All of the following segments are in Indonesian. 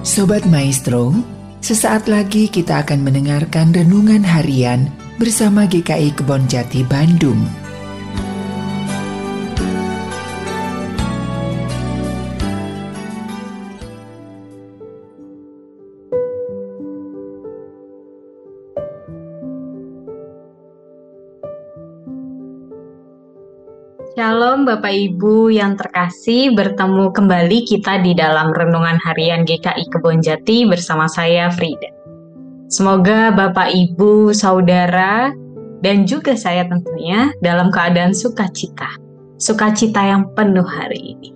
Sobat Maestro, sesaat lagi kita akan mendengarkan renungan harian bersama GKI Kebon Jati Bandung. Shalom Bapak Ibu yang terkasih, bertemu kembali kita di dalam Renungan Harian GKI Kebonjati bersama saya Frida. Semoga Bapak Ibu, Saudara, dan juga saya tentunya dalam keadaan sukacita. Sukacita yang penuh hari ini.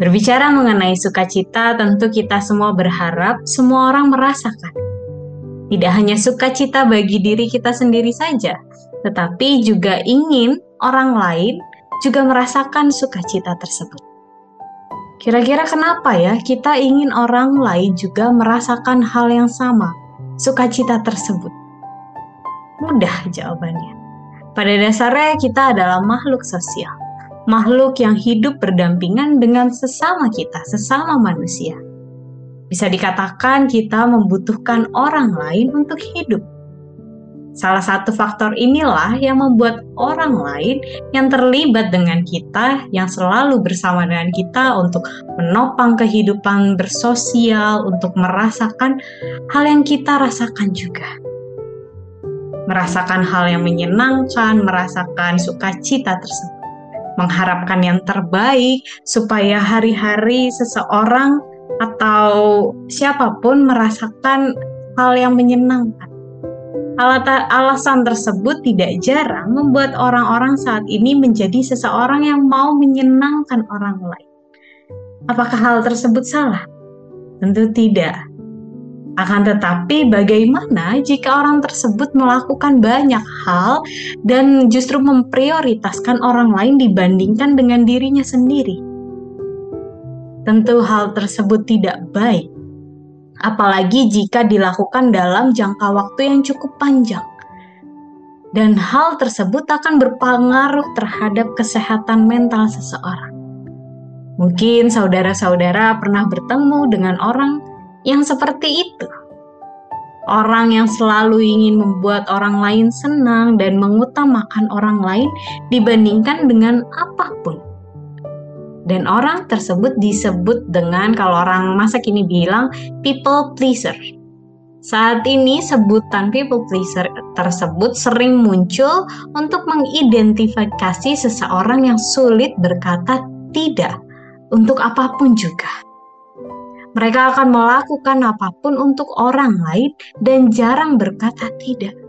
Berbicara mengenai sukacita, tentu kita semua berharap semua orang merasakan. Tidak hanya sukacita bagi diri kita sendiri saja, tetapi juga ingin orang lain juga merasakan sukacita tersebut. Kira-kira kenapa ya kita ingin orang lain juga merasakan hal yang sama, sukacita tersebut? Mudah jawabannya. Pada dasarnya kita adalah makhluk sosial, makhluk yang hidup berdampingan dengan sesama kita, sesama manusia. Bisa dikatakan kita membutuhkan orang lain untuk hidup Salah satu faktor inilah yang membuat orang lain yang terlibat dengan kita, yang selalu bersama dengan kita untuk menopang kehidupan bersosial, untuk merasakan hal yang kita rasakan juga. Merasakan hal yang menyenangkan, merasakan sukacita tersebut. Mengharapkan yang terbaik supaya hari-hari seseorang atau siapa pun merasakan hal yang menyenangkan Alasan tersebut tidak jarang membuat orang-orang saat ini menjadi seseorang yang mau menyenangkan orang lain. Apakah hal tersebut salah? Tentu tidak. Akan tetapi, bagaimana jika orang tersebut melakukan banyak hal dan justru memprioritaskan orang lain dibandingkan dengan dirinya sendiri? Tentu, hal tersebut tidak baik apalagi jika dilakukan dalam jangka waktu yang cukup panjang. Dan hal tersebut akan berpengaruh terhadap kesehatan mental seseorang. Mungkin saudara-saudara pernah bertemu dengan orang yang seperti itu. Orang yang selalu ingin membuat orang lain senang dan mengutamakan orang lain dibandingkan dengan apa pun dan orang tersebut disebut dengan kalau orang masa kini bilang people pleaser. Saat ini sebutan people pleaser tersebut sering muncul untuk mengidentifikasi seseorang yang sulit berkata tidak untuk apa pun juga. Mereka akan melakukan apa pun untuk orang lain dan jarang berkata tidak.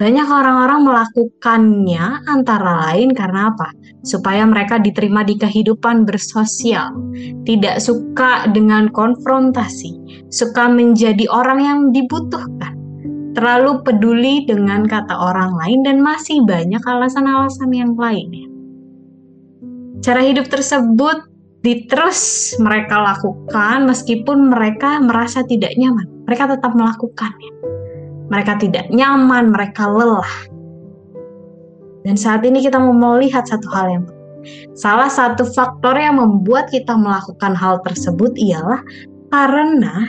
Banyak orang-orang melakukannya antara lain karena apa? Supaya mereka diterima di kehidupan bersosial, tidak suka dengan konfrontasi, suka menjadi orang yang dibutuhkan, terlalu peduli dengan kata orang lain dan masih banyak alasan-alasan yang lainnya. Cara hidup tersebut diterus mereka lakukan meskipun mereka merasa tidak nyaman. Mereka tetap melakukannya mereka tidak nyaman, mereka lelah. Dan saat ini kita mau melihat satu hal yang Salah satu faktor yang membuat kita melakukan hal tersebut ialah karena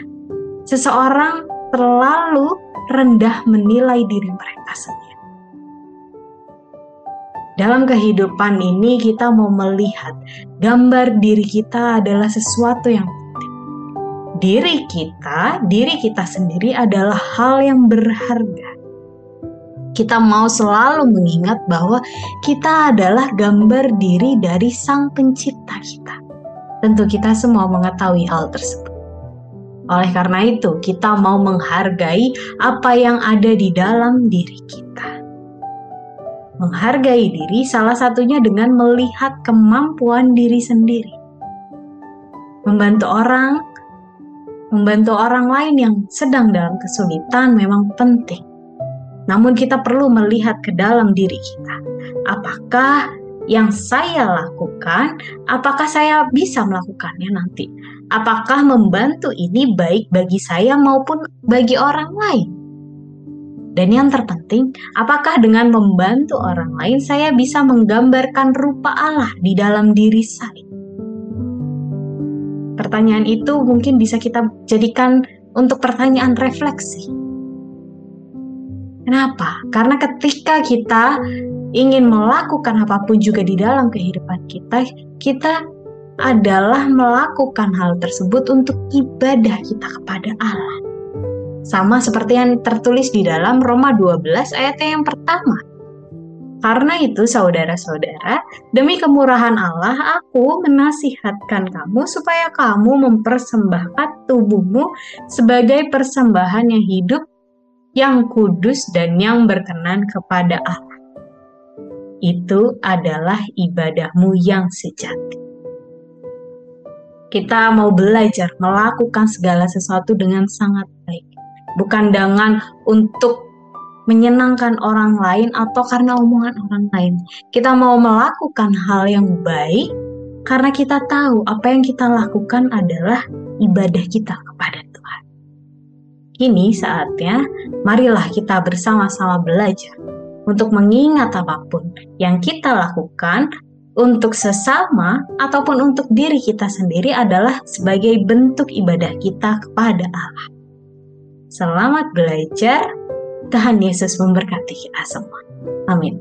seseorang terlalu rendah menilai diri mereka sendiri. Dalam kehidupan ini kita mau melihat gambar diri kita adalah sesuatu yang diri kita, diri kita sendiri adalah hal yang berharga. Kita mau selalu mengingat bahwa kita adalah gambar diri dari Sang Pencipta kita. Tentu kita semua mengetahui hal tersebut. Oleh karena itu, kita mau menghargai apa yang ada di dalam diri kita. Menghargai diri salah satunya dengan melihat kemampuan diri sendiri. Membantu orang membantu orang lain yang sedang dalam kesulitan memang penting. Namun kita perlu melihat ke dalam diri kita. Apakah yang saya lakukan, apakah saya bisa melakukannya nanti? Apakah membantu ini baik bagi saya maupun bagi orang lain? Dan yang terpenting, apakah dengan membantu orang lain saya bisa menggambarkan rupa Allah di dalam diri saya? Pertanyaan itu mungkin bisa kita jadikan untuk pertanyaan refleksi. Kenapa? Karena ketika kita ingin melakukan apa pun juga di dalam kehidupan kita, kita adalah melakukan hal tersebut untuk ibadah kita kepada Allah. Sama seperti yang tertulis di dalam Roma 12 ayat yang pertama. Karena itu saudara-saudara, demi kemurahan Allah aku menasihatkan kamu supaya kamu mempersembahkan tubuhmu sebagai persembahan yang hidup yang kudus dan yang berkenan kepada Allah. Itu adalah ibadahmu yang sejati. Kita mau belajar melakukan segala sesuatu dengan sangat baik, bukan dengan untuk menyenangkan orang lain atau karena omongan orang lain. Kita mau melakukan hal yang baik karena kita tahu apa yang kita lakukan adalah ibadah kita kepada Tuhan. Kini saatnya, marilah kita bersama-sama belajar untuk mengingat apa pun yang kita lakukan untuk sesama ataupun untuk diri kita sendiri adalah sebagai bentuk ibadah kita kepada Allah. Selamat belajar. Tuhan Yesus memberkati kita semua. Amin.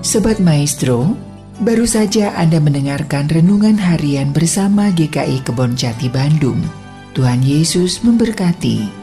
Sobat Maestro, Baru saja Anda mendengarkan renungan harian bersama GKI Kebon Jati Bandung. Tuhan Yesus memberkati.